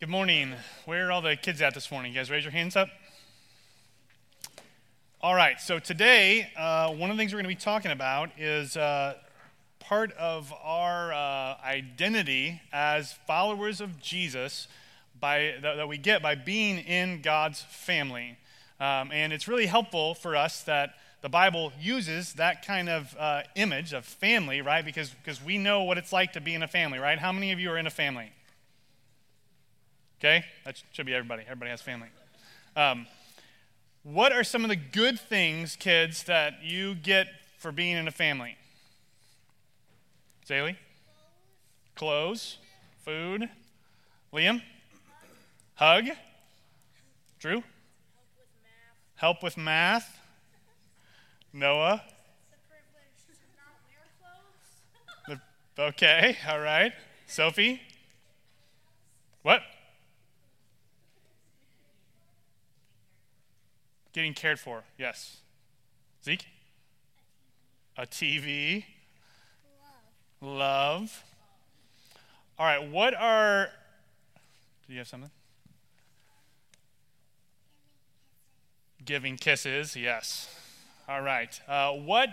Good morning. Where are all the kids at this morning? You guys raise your hands up. All right, so today, uh, one of the things we're going to be talking about is uh, part of our uh, identity as followers of Jesus by, that, that, we get by being in God's family. Um, and it's really helpful for us that the Bible uses that kind of uh, image of family, right? Because, because we know what it's like to be in a family, right? How many of you are in a family? Okay? That should be everybody. Everybody has family. Um, what are some of the good things, kids, that you get for being in a family? Zaylee? Clothes, food. Liam? Hug. Drew? Help with math. Noah? okay, all right. Sophie? What? Getting cared for, yes. Zeke? A TV. Love. Love. All right, what are. Do you have something? Giving kisses, yes. All right. Uh, what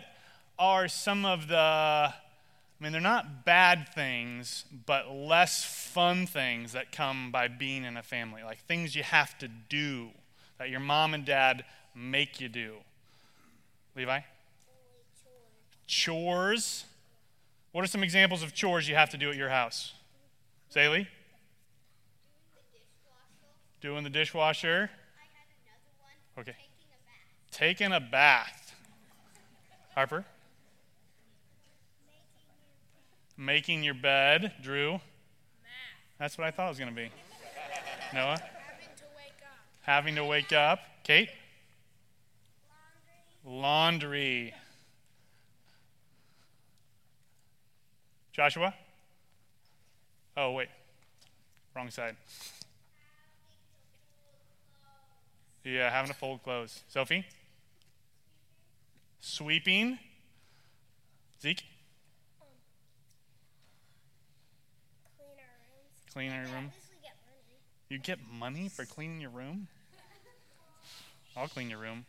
are some of the. I mean, they're not bad things, but less fun things that come by being in a family, like things you have to do that your mom and dad make you do? Levi? Chores. What are some examples of chores you have to do at your house? Zaylee? Doing the dishwasher. Okay. Taking a bath. Harper? Making your bed. Drew? That's what I thought it was going to be. Noah? Having to wake up. Kate? Laundry. Laundry. Joshua? Oh, wait. Wrong side. Yeah, having to fold clothes. Sophie? Sweeping. Zeke? Um, clean our rooms. Clean our room. You get money for cleaning your room? I'll clean your room.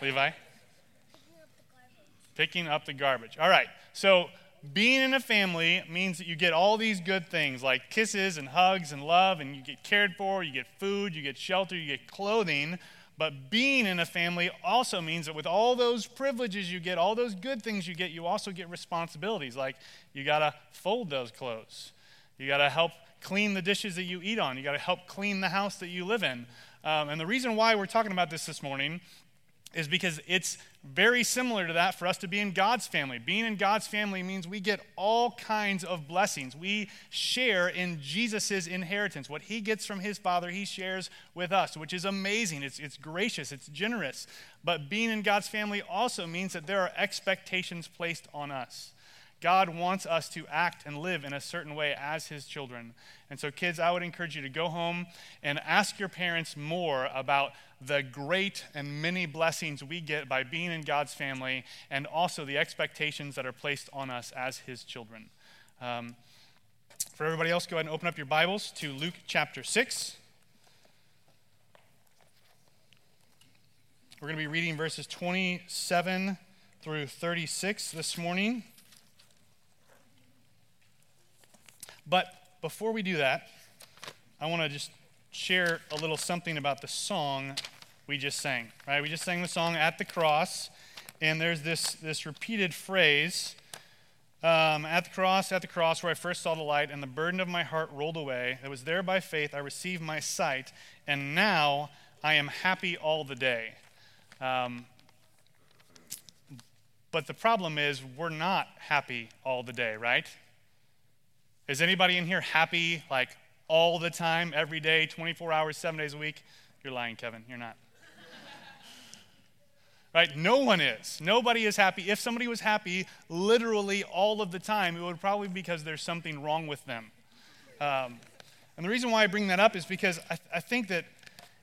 Levi? Picking up the garbage. All right. So, being in a family means that you get all these good things like kisses and hugs and love, and you get cared for, you get food, you get shelter, you get clothing. But being in a family also means that with all those privileges you get, all those good things you get, you also get responsibilities. Like you got to fold those clothes, you got to help clean the dishes that you eat on, you got to help clean the house that you live in. Um, and the reason why we're talking about this this morning is because it's very similar to that for us to be in God's family. Being in God's family means we get all kinds of blessings. We share in Jesus' inheritance. What he gets from his Father, he shares with us, which is amazing. It's, it's gracious, it's generous. But being in God's family also means that there are expectations placed on us. God wants us to act and live in a certain way as his children. And so, kids, I would encourage you to go home and ask your parents more about the great and many blessings we get by being in God's family and also the expectations that are placed on us as his children. Um, for everybody else, go ahead and open up your Bibles to Luke chapter 6. We're going to be reading verses 27 through 36 this morning. But before we do that, I want to just share a little something about the song we just sang. Right? We just sang the song at the cross, and there's this this repeated phrase. Um, at the cross, at the cross, where I first saw the light, and the burden of my heart rolled away. It was there by faith I received my sight, and now I am happy all the day. Um, but the problem is, we're not happy all the day, right? Is anybody in here happy like all the time, every day, 24 hours, seven days a week? You're lying, Kevin. You're not. right? No one is. Nobody is happy. If somebody was happy literally all of the time, it would probably be because there's something wrong with them. Um, and the reason why I bring that up is because I, I think that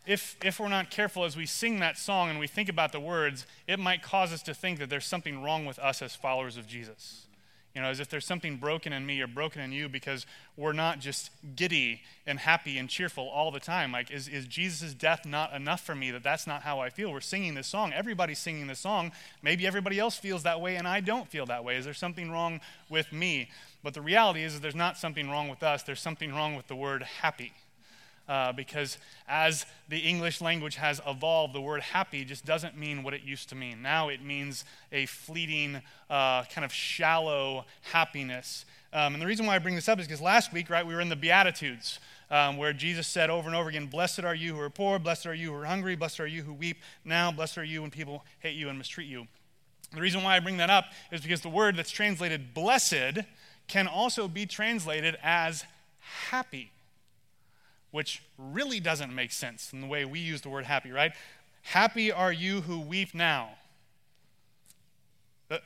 if, if we're not careful as we sing that song and we think about the words, it might cause us to think that there's something wrong with us as followers of Jesus. You know, as if there's something broken in me or broken in you because we're not just giddy and happy and cheerful all the time. Like, is, is Jesus' death not enough for me that that's not how I feel? We're singing this song. Everybody's singing this song. Maybe everybody else feels that way and I don't feel that way. Is there something wrong with me? But the reality is, is there's not something wrong with us, there's something wrong with the word happy. Uh, because as the English language has evolved, the word happy just doesn't mean what it used to mean. Now it means a fleeting, uh, kind of shallow happiness. Um, and the reason why I bring this up is because last week, right, we were in the Beatitudes. Um, where Jesus said over and over again, Blessed are you who are poor, blessed are you who are hungry, blessed are you who weep. Now, blessed are you when people hate you and mistreat you. The reason why I bring that up is because the word that's translated blessed can also be translated as happy which really doesn't make sense in the way we use the word happy, right? Happy are you who weep now.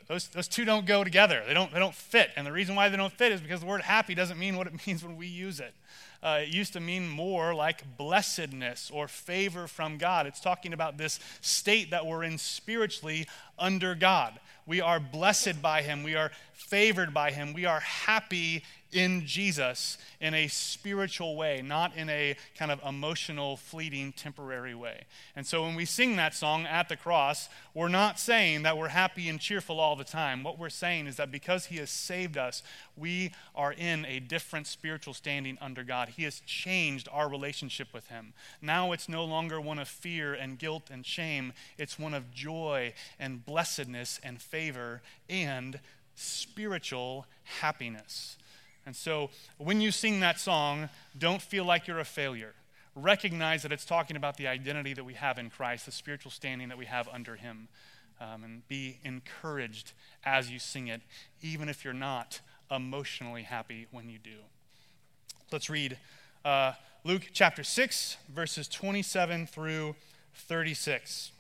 Those, those two don't go together. They don't, they don't fit. And the reason why they don't fit is because the word happy doesn't mean what it means when we use it. Uh, it used to mean more like blessedness or favor from God. It's talking about this state that we're in spiritually under God. We are blessed by Him. We are favored by Him. We are happy in Jesus in a spiritual way, not in a kind of emotional, fleeting, temporary way. And so when we sing that song at the cross, we're not saying that we're happy and cheerful all the time. What we're saying is that because He has saved us, we are in a different spiritual standing under God. He has changed our relationship with Him. Now it's no longer one of fear and guilt and shame, it's one of joy and blessedness and favor and spiritual happiness. And so when you sing that song, don't feel like you're a failure. Recognize that it's talking about the identity that we have in Christ, the spiritual standing that we have under Him. Um, and be encouraged as you sing it, even if you're not emotionally happy when you do. Let's read uh, Luke chapter 6, verses 27 through 36.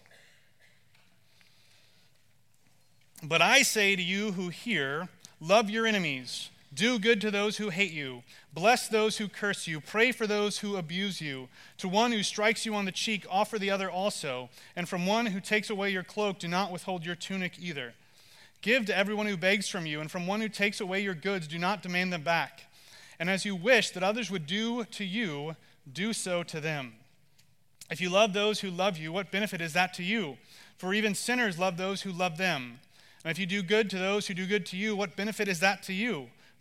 But I say to you who hear, love your enemies. Do good to those who hate you. Bless those who curse you. Pray for those who abuse you. To one who strikes you on the cheek, offer the other also. And from one who takes away your cloak, do not withhold your tunic either. Give to everyone who begs from you, and from one who takes away your goods, do not demand them back. And as you wish that others would do to you, do so to them. If you love those who love you, what benefit is that to you? For even sinners love those who love them. And if you do good to those who do good to you, what benefit is that to you?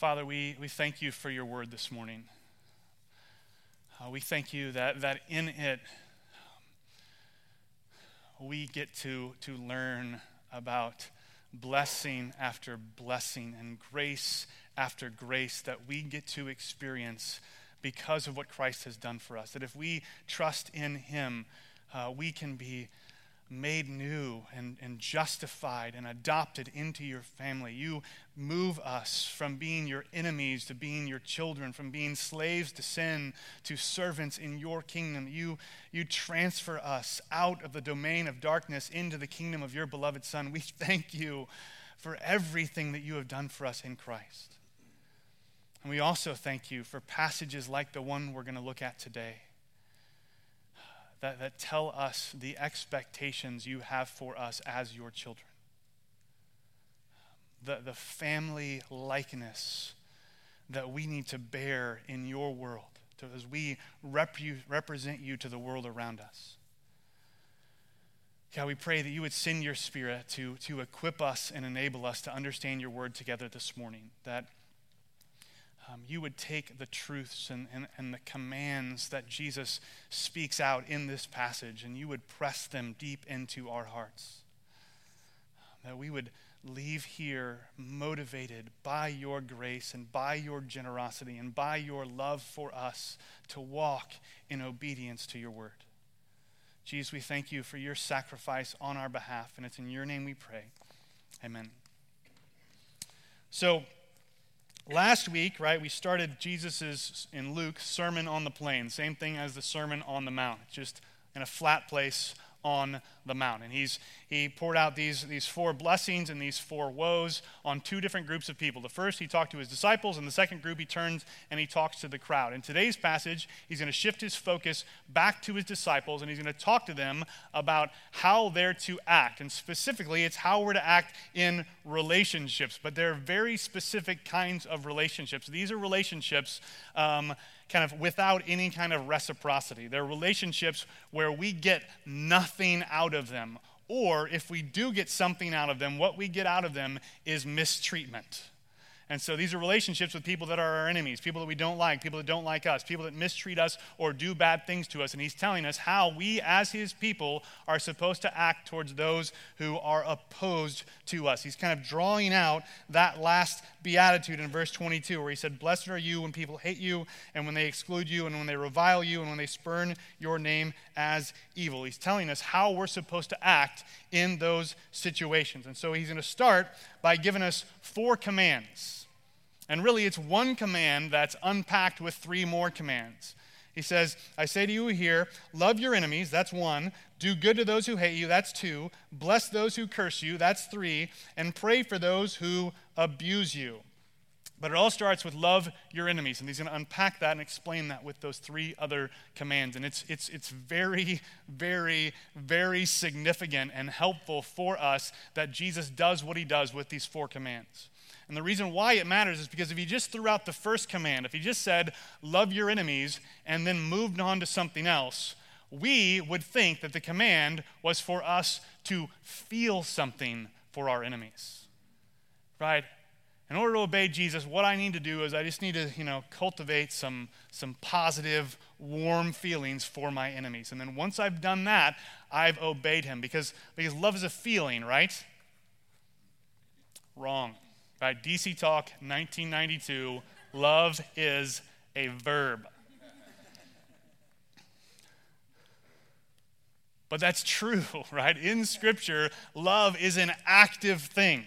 Father, we, we thank you for your word this morning. Uh, we thank you that, that in it we get to, to learn about blessing after blessing and grace after grace that we get to experience because of what Christ has done for us. That if we trust in Him, uh, we can be made new and, and justified and adopted into your family. You move us from being your enemies to being your children, from being slaves to sin to servants in your kingdom. You, you transfer us out of the domain of darkness into the kingdom of your beloved Son. We thank you for everything that you have done for us in Christ. And we also thank you for passages like the one we're going to look at today that, that tell us the expectations you have for us as your children. The, the family likeness that we need to bear in your world to, as we rep- represent you to the world around us. God, we pray that you would send your spirit to, to equip us and enable us to understand your word together this morning. That um, you would take the truths and, and, and the commands that Jesus speaks out in this passage and you would press them deep into our hearts. That we would leave here motivated by your grace and by your generosity and by your love for us to walk in obedience to your word. Jesus, we thank you for your sacrifice on our behalf, and it's in your name we pray. Amen. So, last week, right, we started Jesus's in Luke Sermon on the Plain, same thing as the Sermon on the Mount, just in a flat place on the mount. And he's, he poured out these, these four blessings and these four woes on two different groups of people. The first, he talked to his disciples, and the second group, he turns and he talks to the crowd. In today's passage, he's going to shift his focus back to his disciples, and he's going to talk to them about how they're to act. And specifically, it's how we're to act in relationships. But there are very specific kinds of relationships. These are relationships. Um, kind of without any kind of reciprocity. They're relationships where we get nothing out of them. Or if we do get something out of them, what we get out of them is mistreatment. And so these are relationships with people that are our enemies, people that we don't like, people that don't like us, people that mistreat us or do bad things to us. And he's telling us how we, as his people, are supposed to act towards those who are opposed to us. He's kind of drawing out that last beatitude in verse 22, where he said, Blessed are you when people hate you, and when they exclude you, and when they revile you, and when they spurn your name as evil. He's telling us how we're supposed to act in those situations. And so he's going to start by giving us four commands and really, it's one command that's unpacked with three more commands. He says, I say to you here, love your enemies, that's one. Do good to those who hate you, that's two. Bless those who curse you, that's three. And pray for those who abuse you. But it all starts with love your enemies. And he's going to unpack that and explain that with those three other commands. And it's, it's, it's very, very, very significant and helpful for us that Jesus does what he does with these four commands. And the reason why it matters is because if he just threw out the first command, if he just said, love your enemies, and then moved on to something else, we would think that the command was for us to feel something for our enemies. Right? In order to obey Jesus, what I need to do is I just need to, you know, cultivate some, some positive, warm feelings for my enemies. And then once I've done that, I've obeyed him because, because love is a feeling, right? Wrong. Right? DC Talk 1992 love is a verb. But that's true, right? In Scripture, love is an active thing.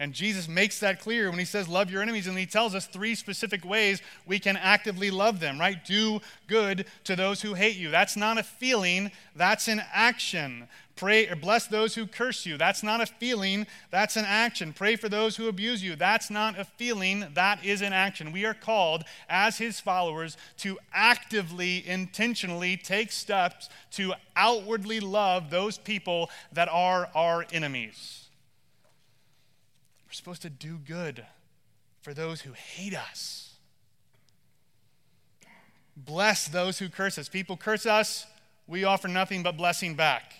And Jesus makes that clear when he says, Love your enemies, and he tells us three specific ways we can actively love them, right? Do good to those who hate you. That's not a feeling, that's an action. Pray or bless those who curse you. That's not a feeling, that's an action. Pray for those who abuse you. That's not a feeling, that is an action. We are called as his followers to actively, intentionally take steps to outwardly love those people that are our enemies. We're supposed to do good for those who hate us. Bless those who curse us. People curse us, we offer nothing but blessing back.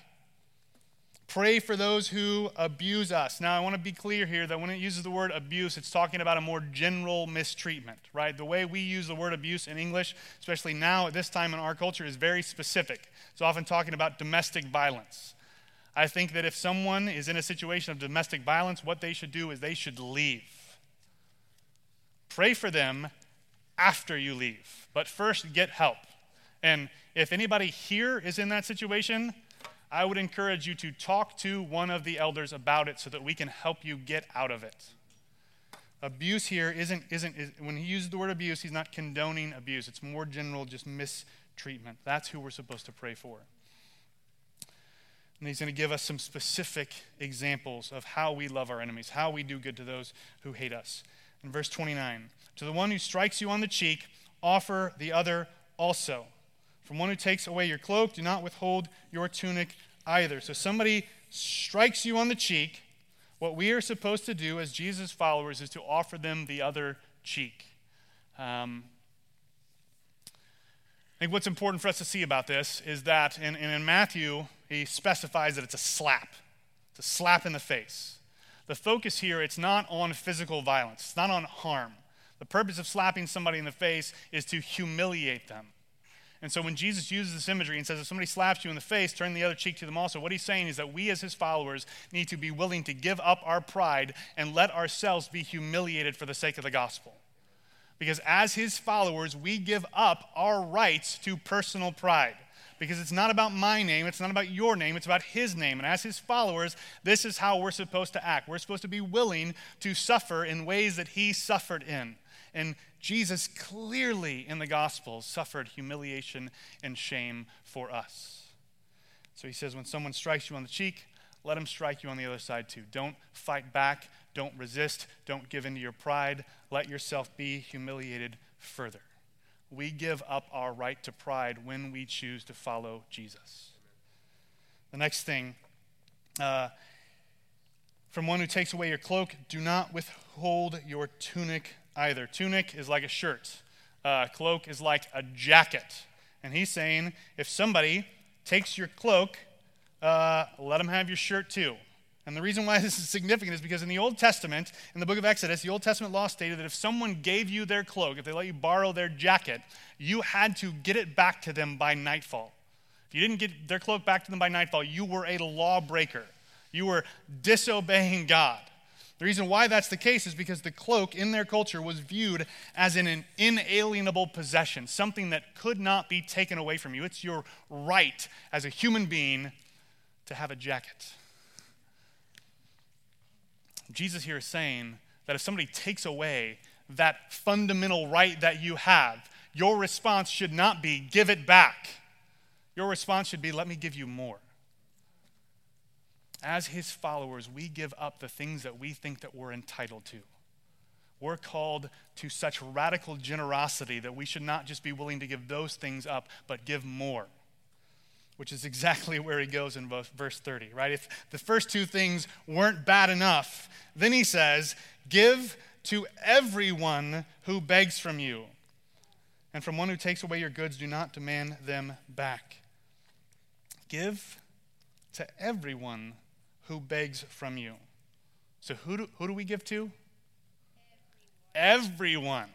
Pray for those who abuse us. Now, I want to be clear here that when it uses the word abuse, it's talking about a more general mistreatment, right? The way we use the word abuse in English, especially now at this time in our culture, is very specific. It's often talking about domestic violence. I think that if someone is in a situation of domestic violence, what they should do is they should leave. Pray for them after you leave, but first get help. And if anybody here is in that situation, I would encourage you to talk to one of the elders about it so that we can help you get out of it. Abuse here isn't, isn't is, when he uses the word abuse, he's not condoning abuse. It's more general, just mistreatment. That's who we're supposed to pray for. And he's going to give us some specific examples of how we love our enemies, how we do good to those who hate us. In verse 29, to the one who strikes you on the cheek, offer the other also. From one who takes away your cloak, do not withhold your tunic either. So somebody strikes you on the cheek. What we are supposed to do as Jesus' followers is to offer them the other cheek. Um, I think what's important for us to see about this is that in, in Matthew, he specifies that it's a slap. It's a slap in the face. The focus here, it's not on physical violence, it's not on harm. The purpose of slapping somebody in the face is to humiliate them. And so when Jesus uses this imagery and says, if somebody slaps you in the face, turn the other cheek to them also, what he's saying is that we as his followers need to be willing to give up our pride and let ourselves be humiliated for the sake of the gospel. Because as his followers, we give up our rights to personal pride. Because it's not about my name, it's not about your name, it's about his name. And as his followers, this is how we're supposed to act. We're supposed to be willing to suffer in ways that he suffered in. And Jesus clearly in the Gospels suffered humiliation and shame for us. So he says, when someone strikes you on the cheek, let him strike you on the other side too. Don't fight back. Don't resist. Don't give in to your pride. Let yourself be humiliated further. We give up our right to pride when we choose to follow Jesus. The next thing, uh, from one who takes away your cloak, do not withhold your tunic either. Tunic is like a shirt, uh, cloak is like a jacket. And he's saying if somebody takes your cloak, uh, let them have your shirt too. And the reason why this is significant is because in the Old Testament, in the book of Exodus, the Old Testament law stated that if someone gave you their cloak, if they let you borrow their jacket, you had to get it back to them by nightfall. If you didn't get their cloak back to them by nightfall, you were a lawbreaker. You were disobeying God. The reason why that's the case is because the cloak in their culture was viewed as an inalienable possession, something that could not be taken away from you. It's your right as a human being to have a jacket. Jesus here is saying that if somebody takes away that fundamental right that you have, your response should not be, give it back. Your response should be, let me give you more. As his followers, we give up the things that we think that we're entitled to. We're called to such radical generosity that we should not just be willing to give those things up, but give more which is exactly where he goes in verse 30, right? If the first two things weren't bad enough, then he says, Give to everyone who begs from you. And from one who takes away your goods, do not demand them back. Give to everyone who begs from you. So, who do, who do we give to? Everyone.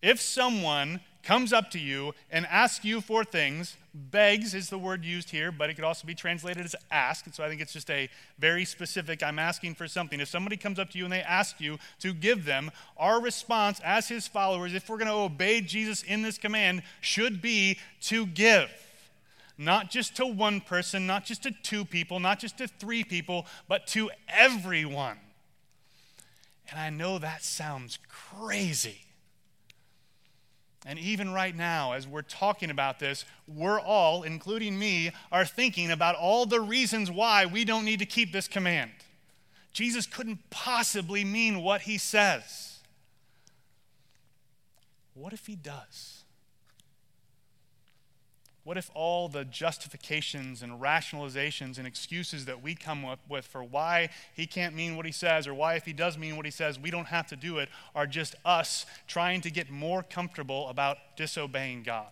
If someone comes up to you and asks you for things, begs is the word used here, but it could also be translated as ask. So I think it's just a very specific, I'm asking for something. If somebody comes up to you and they ask you to give them, our response as his followers, if we're going to obey Jesus in this command, should be to give. Not just to one person, not just to two people, not just to three people, but to everyone. And I know that sounds crazy. And even right now, as we're talking about this, we're all, including me, are thinking about all the reasons why we don't need to keep this command. Jesus couldn't possibly mean what he says. What if he does? What if all the justifications and rationalizations and excuses that we come up with for why he can't mean what he says, or why, if he does mean what he says, we don't have to do it, are just us trying to get more comfortable about disobeying God?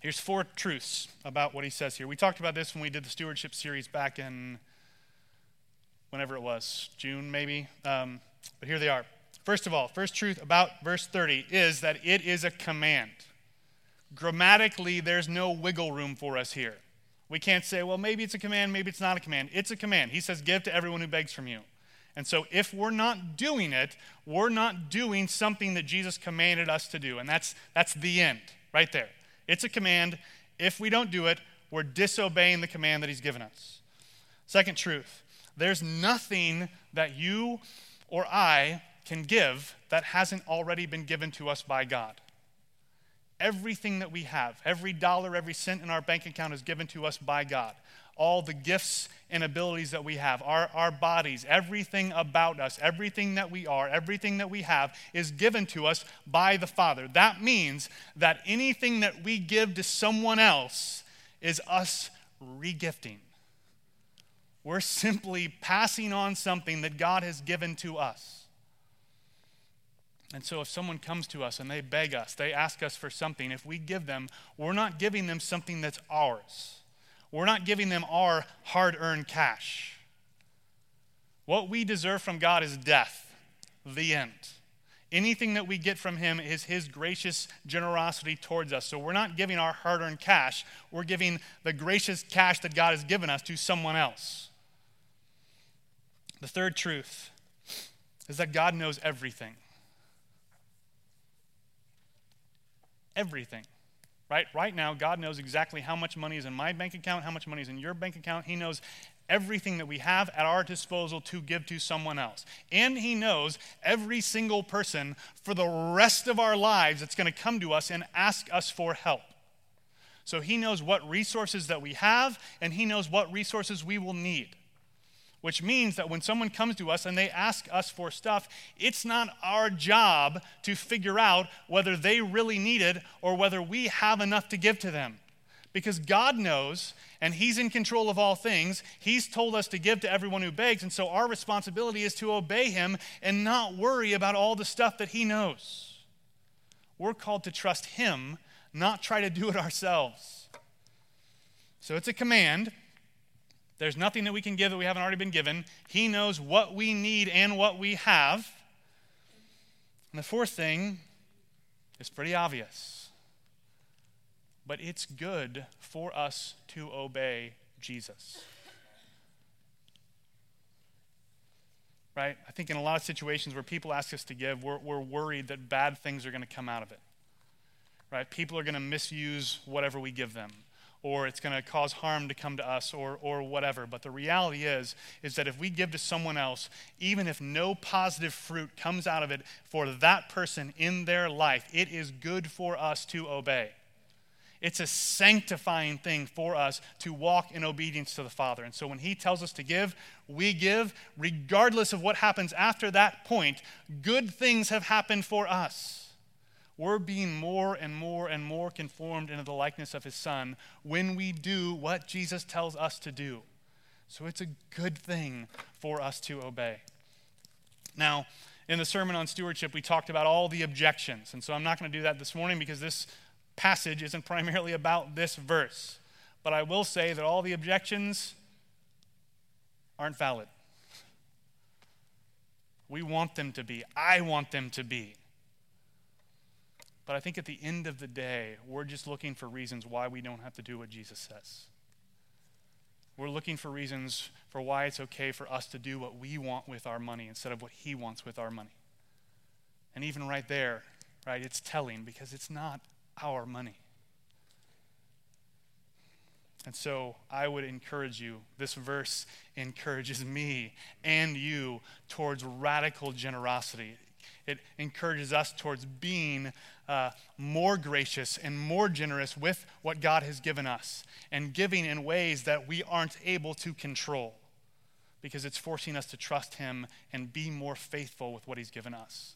Here's four truths about what he says here. We talked about this when we did the stewardship series back in whenever it was, June maybe. Um, but here they are. First of all, first truth about verse 30 is that it is a command. Grammatically, there's no wiggle room for us here. We can't say, well, maybe it's a command, maybe it's not a command. It's a command. He says, give to everyone who begs from you. And so, if we're not doing it, we're not doing something that Jesus commanded us to do. And that's, that's the end, right there. It's a command. If we don't do it, we're disobeying the command that He's given us. Second truth there's nothing that you or I can give that hasn't already been given to us by God. Everything that we have, every dollar, every cent in our bank account is given to us by God. All the gifts and abilities that we have, our, our bodies, everything about us, everything that we are, everything that we have is given to us by the Father. That means that anything that we give to someone else is us regifting. We're simply passing on something that God has given to us. And so, if someone comes to us and they beg us, they ask us for something, if we give them, we're not giving them something that's ours. We're not giving them our hard earned cash. What we deserve from God is death, the end. Anything that we get from Him is His gracious generosity towards us. So we're not giving our hard earned cash, we're giving the gracious cash that God has given us to someone else. The third truth is that God knows everything. Everything. Right? Right now, God knows exactly how much money is in my bank account, how much money is in your bank account. He knows everything that we have at our disposal to give to someone else. And He knows every single person for the rest of our lives that's going to come to us and ask us for help. So He knows what resources that we have, and He knows what resources we will need. Which means that when someone comes to us and they ask us for stuff, it's not our job to figure out whether they really need it or whether we have enough to give to them. Because God knows, and He's in control of all things. He's told us to give to everyone who begs, and so our responsibility is to obey Him and not worry about all the stuff that He knows. We're called to trust Him, not try to do it ourselves. So it's a command. There's nothing that we can give that we haven't already been given. He knows what we need and what we have. And the fourth thing is pretty obvious but it's good for us to obey Jesus. Right? I think in a lot of situations where people ask us to give, we're, we're worried that bad things are going to come out of it. Right? People are going to misuse whatever we give them or it's going to cause harm to come to us or, or whatever but the reality is is that if we give to someone else even if no positive fruit comes out of it for that person in their life it is good for us to obey it's a sanctifying thing for us to walk in obedience to the Father. And so when He tells us to give, we give, regardless of what happens after that point. Good things have happened for us. We're being more and more and more conformed into the likeness of His Son when we do what Jesus tells us to do. So it's a good thing for us to obey. Now, in the sermon on stewardship, we talked about all the objections. And so I'm not going to do that this morning because this passage isn't primarily about this verse. But I will say that all the objections aren't valid. We want them to be. I want them to be. But I think at the end of the day, we're just looking for reasons why we don't have to do what Jesus says. We're looking for reasons for why it's okay for us to do what we want with our money instead of what He wants with our money. And even right there, right, it's telling because it's not our money. And so I would encourage you, this verse encourages me and you towards radical generosity. It encourages us towards being uh, more gracious and more generous with what God has given us and giving in ways that we aren't able to control because it's forcing us to trust Him and be more faithful with what He's given us.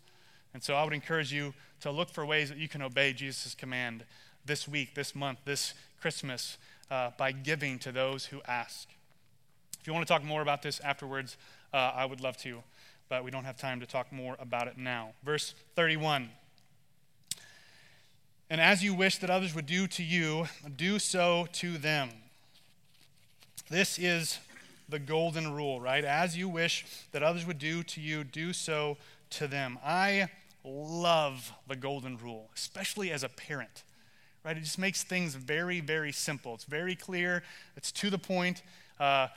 And so I would encourage you to look for ways that you can obey Jesus' command this week, this month, this Christmas uh, by giving to those who ask. If you want to talk more about this afterwards, uh, I would love to, but we don't have time to talk more about it now. Verse 31. And as you wish that others would do to you, do so to them. This is the golden rule, right? As you wish that others would do to you, do so to them. I love the golden rule, especially as a parent. Right? It just makes things very, very simple. It's very clear. It's to the point. Uh,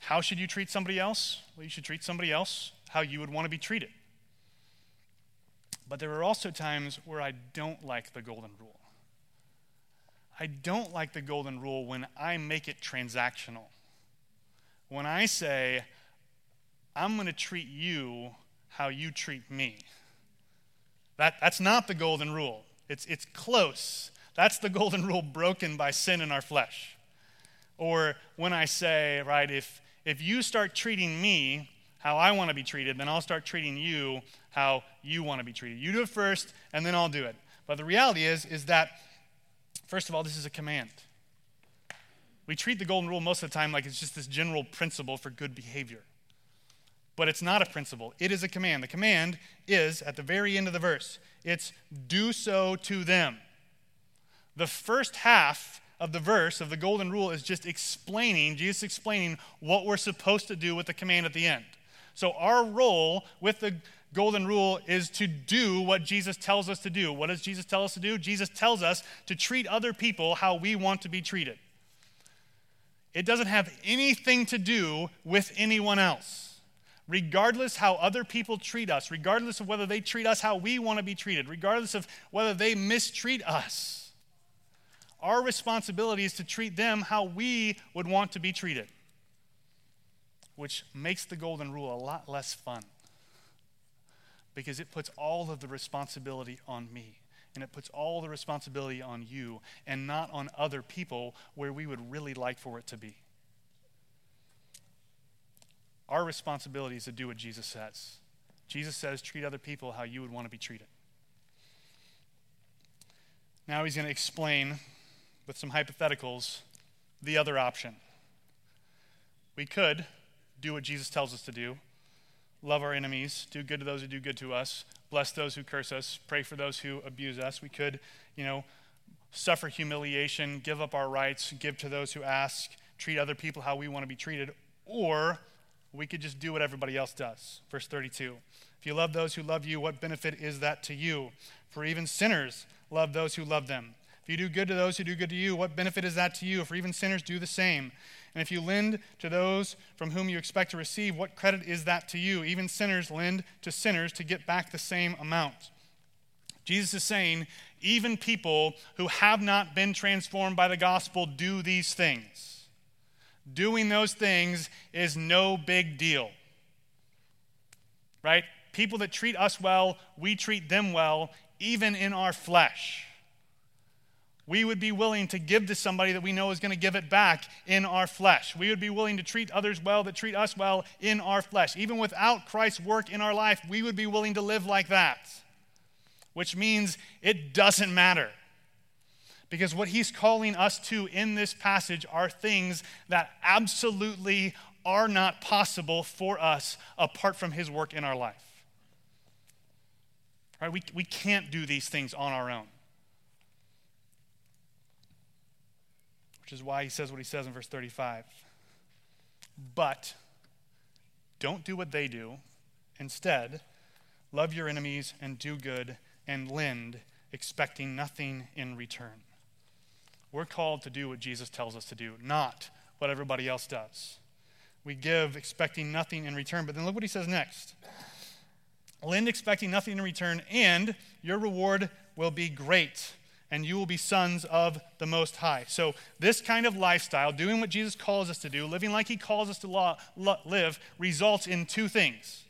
how should you treat somebody else? Well, you should treat somebody else how you would want to be treated. But there are also times where I don't like the golden rule. I don't like the golden rule when I make it transactional. When I say, I'm going to treat you how you treat me. That, that's not the golden rule. It's, it's close. That's the golden rule broken by sin in our flesh. Or when I say, right, if, if you start treating me how I want to be treated, then I'll start treating you how you want to be treated. You do it first, and then I'll do it. But the reality is, is that, first of all, this is a command. We treat the golden rule most of the time like it's just this general principle for good behavior. But it's not a principle, it is a command. The command is at the very end of the verse it's do so to them. The first half of the verse of the golden rule is just explaining, Jesus explaining what we're supposed to do with the command at the end. So, our role with the golden rule is to do what Jesus tells us to do. What does Jesus tell us to do? Jesus tells us to treat other people how we want to be treated. It doesn't have anything to do with anyone else regardless how other people treat us, regardless of whether they treat us how we want to be treated, regardless of whether they mistreat us. our responsibility is to treat them how we would want to be treated, which makes the golden rule a lot less fun because it puts all of the responsibility on me. And it puts all the responsibility on you and not on other people where we would really like for it to be. Our responsibility is to do what Jesus says. Jesus says, treat other people how you would want to be treated. Now he's going to explain with some hypotheticals the other option. We could do what Jesus tells us to do love our enemies, do good to those who do good to us, bless those who curse us, pray for those who abuse us. We could, you know, suffer humiliation, give up our rights, give to those who ask, treat other people how we want to be treated, or we could just do what everybody else does. Verse 32. If you love those who love you, what benefit is that to you? For even sinners love those who love them. If you do good to those who do good to you, what benefit is that to you? For even sinners do the same. And if you lend to those from whom you expect to receive, what credit is that to you? Even sinners lend to sinners to get back the same amount. Jesus is saying, even people who have not been transformed by the gospel do these things. Doing those things is no big deal. Right? People that treat us well, we treat them well, even in our flesh we would be willing to give to somebody that we know is going to give it back in our flesh. We would be willing to treat others well that treat us well in our flesh. Even without Christ's work in our life, we would be willing to live like that, which means it doesn't matter. Because what he's calling us to in this passage are things that absolutely are not possible for us apart from his work in our life. Right? We, we can't do these things on our own. Which is why he says what he says in verse 35. But don't do what they do. Instead, love your enemies and do good and lend, expecting nothing in return. We're called to do what Jesus tells us to do, not what everybody else does. We give expecting nothing in return. But then look what he says next lend expecting nothing in return, and your reward will be great and you will be sons of the Most High. So, this kind of lifestyle, doing what Jesus calls us to do, living like He calls us to law, live, results in two things.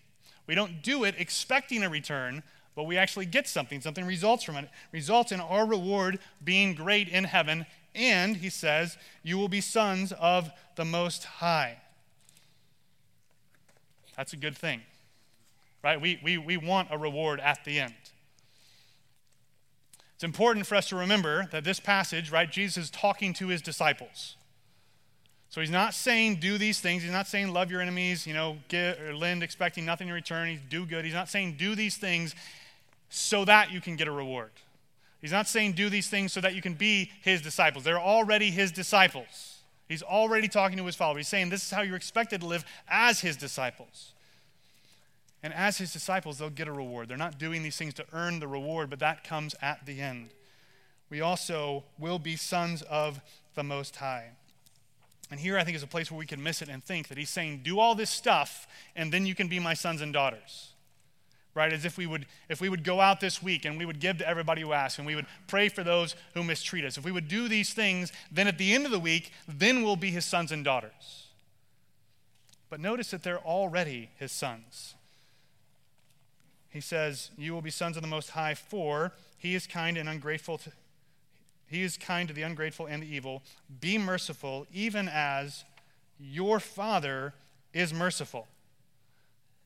We don't do it expecting a return, but we actually get something. Something results from it. Results in our reward being great in heaven. And, he says, you will be sons of the Most High. That's a good thing, right? We, we, we want a reward at the end. It's important for us to remember that this passage, right, Jesus is talking to his disciples. So he's not saying do these things. He's not saying love your enemies, you know, get or lend expecting nothing in return. He's do good. He's not saying do these things so that you can get a reward. He's not saying do these things so that you can be his disciples. They're already his disciples. He's already talking to his followers. He's saying this is how you're expected to live as his disciples. And as his disciples, they'll get a reward. They're not doing these things to earn the reward, but that comes at the end. We also will be sons of the Most High. And here I think is a place where we can miss it and think that he's saying, do all this stuff, and then you can be my sons and daughters. Right? As if we would if we would go out this week and we would give to everybody who asks, and we would pray for those who mistreat us. If we would do these things, then at the end of the week, then we'll be his sons and daughters. But notice that they're already his sons. He says, You will be sons of the Most High, for he is kind and ungrateful to, he is kind to the ungrateful and the evil. Be merciful, even as your Father is merciful.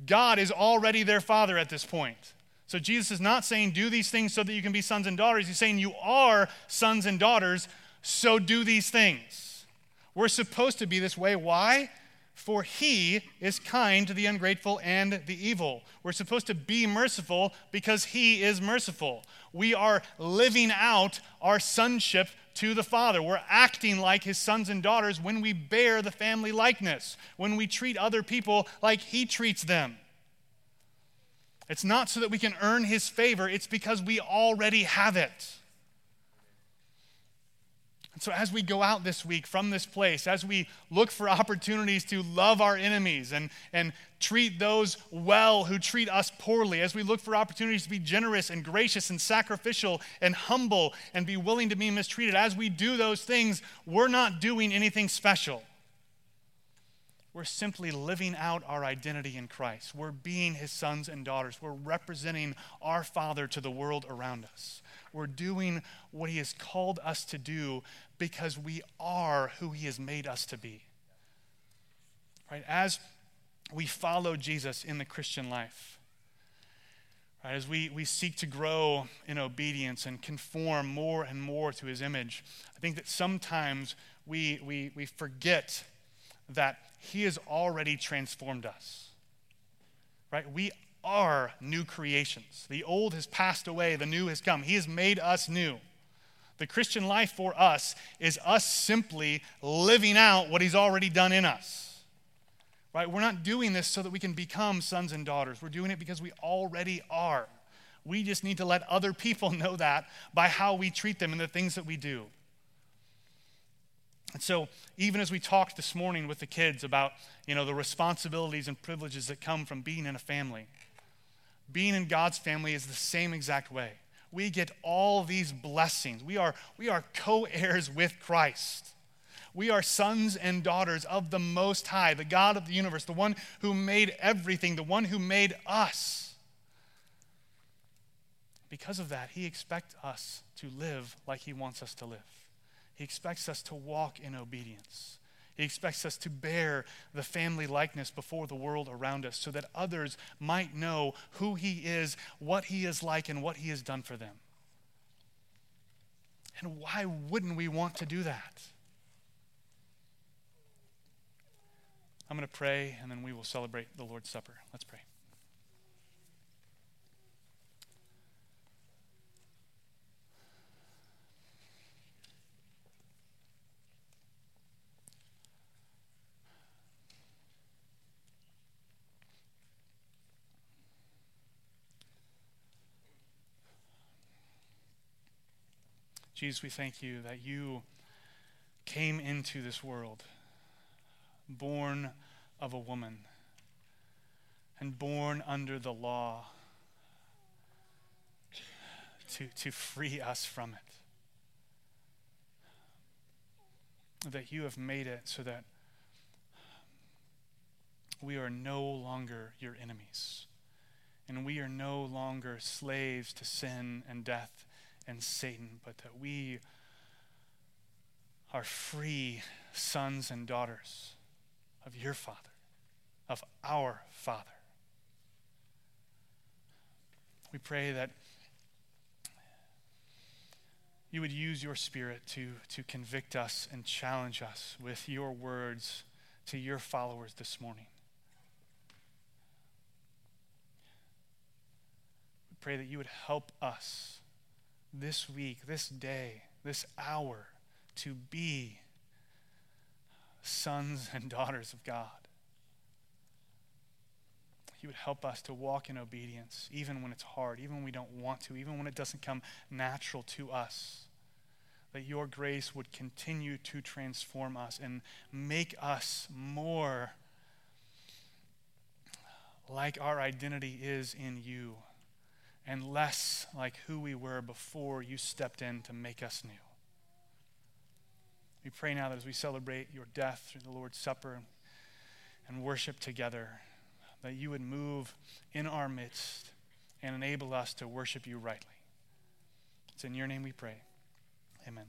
God is already their Father at this point. So Jesus is not saying, do these things so that you can be sons and daughters. He's saying, you are sons and daughters, so do these things. We're supposed to be this way. Why? For he is kind to the ungrateful and the evil. We're supposed to be merciful because he is merciful. We are living out our sonship to the Father. We're acting like his sons and daughters when we bear the family likeness, when we treat other people like he treats them. It's not so that we can earn his favor, it's because we already have it. So, as we go out this week from this place, as we look for opportunities to love our enemies and, and treat those well who treat us poorly, as we look for opportunities to be generous and gracious and sacrificial and humble and be willing to be mistreated, as we do those things, we're not doing anything special. We're simply living out our identity in Christ. We're being his sons and daughters. We're representing our Father to the world around us. We're doing what He has called us to do because we are who He has made us to be. Right? As we follow Jesus in the Christian life, right? as we, we seek to grow in obedience and conform more and more to His image, I think that sometimes we, we, we forget that He has already transformed us. Right? We are new creations. The old has passed away, the new has come. He has made us new. The Christian life for us is us simply living out what He's already done in us. Right? We're not doing this so that we can become sons and daughters. We're doing it because we already are. We just need to let other people know that by how we treat them and the things that we do. And so, even as we talked this morning with the kids about, you know, the responsibilities and privileges that come from being in a family, being in God's family is the same exact way. We get all these blessings. We are, we are co heirs with Christ. We are sons and daughters of the Most High, the God of the universe, the one who made everything, the one who made us. Because of that, He expects us to live like He wants us to live. He expects us to walk in obedience. He expects us to bear the family likeness before the world around us so that others might know who He is, what He is like, and what He has done for them. And why wouldn't we want to do that? I'm going to pray and then we will celebrate the Lord's Supper. Let's pray. Jesus, we thank you that you came into this world born of a woman and born under the law to, to free us from it. That you have made it so that we are no longer your enemies. And we are no longer slaves to sin and death and Satan, but that we are free sons and daughters of your Father, of our Father. We pray that you would use your Spirit to, to convict us and challenge us with your words to your followers this morning. We pray that you would help us this week, this day, this hour to be sons and daughters of God. He would help us to walk in obedience, even when it's hard, even when we don't want to, even when it doesn't come natural to us. That your grace would continue to transform us and make us more like our identity is in you and less like who we were before you stepped in to make us new. We pray now that as we celebrate your death through the Lord's Supper and worship together, that you would move in our midst and enable us to worship you rightly. It's in your name we pray. Amen.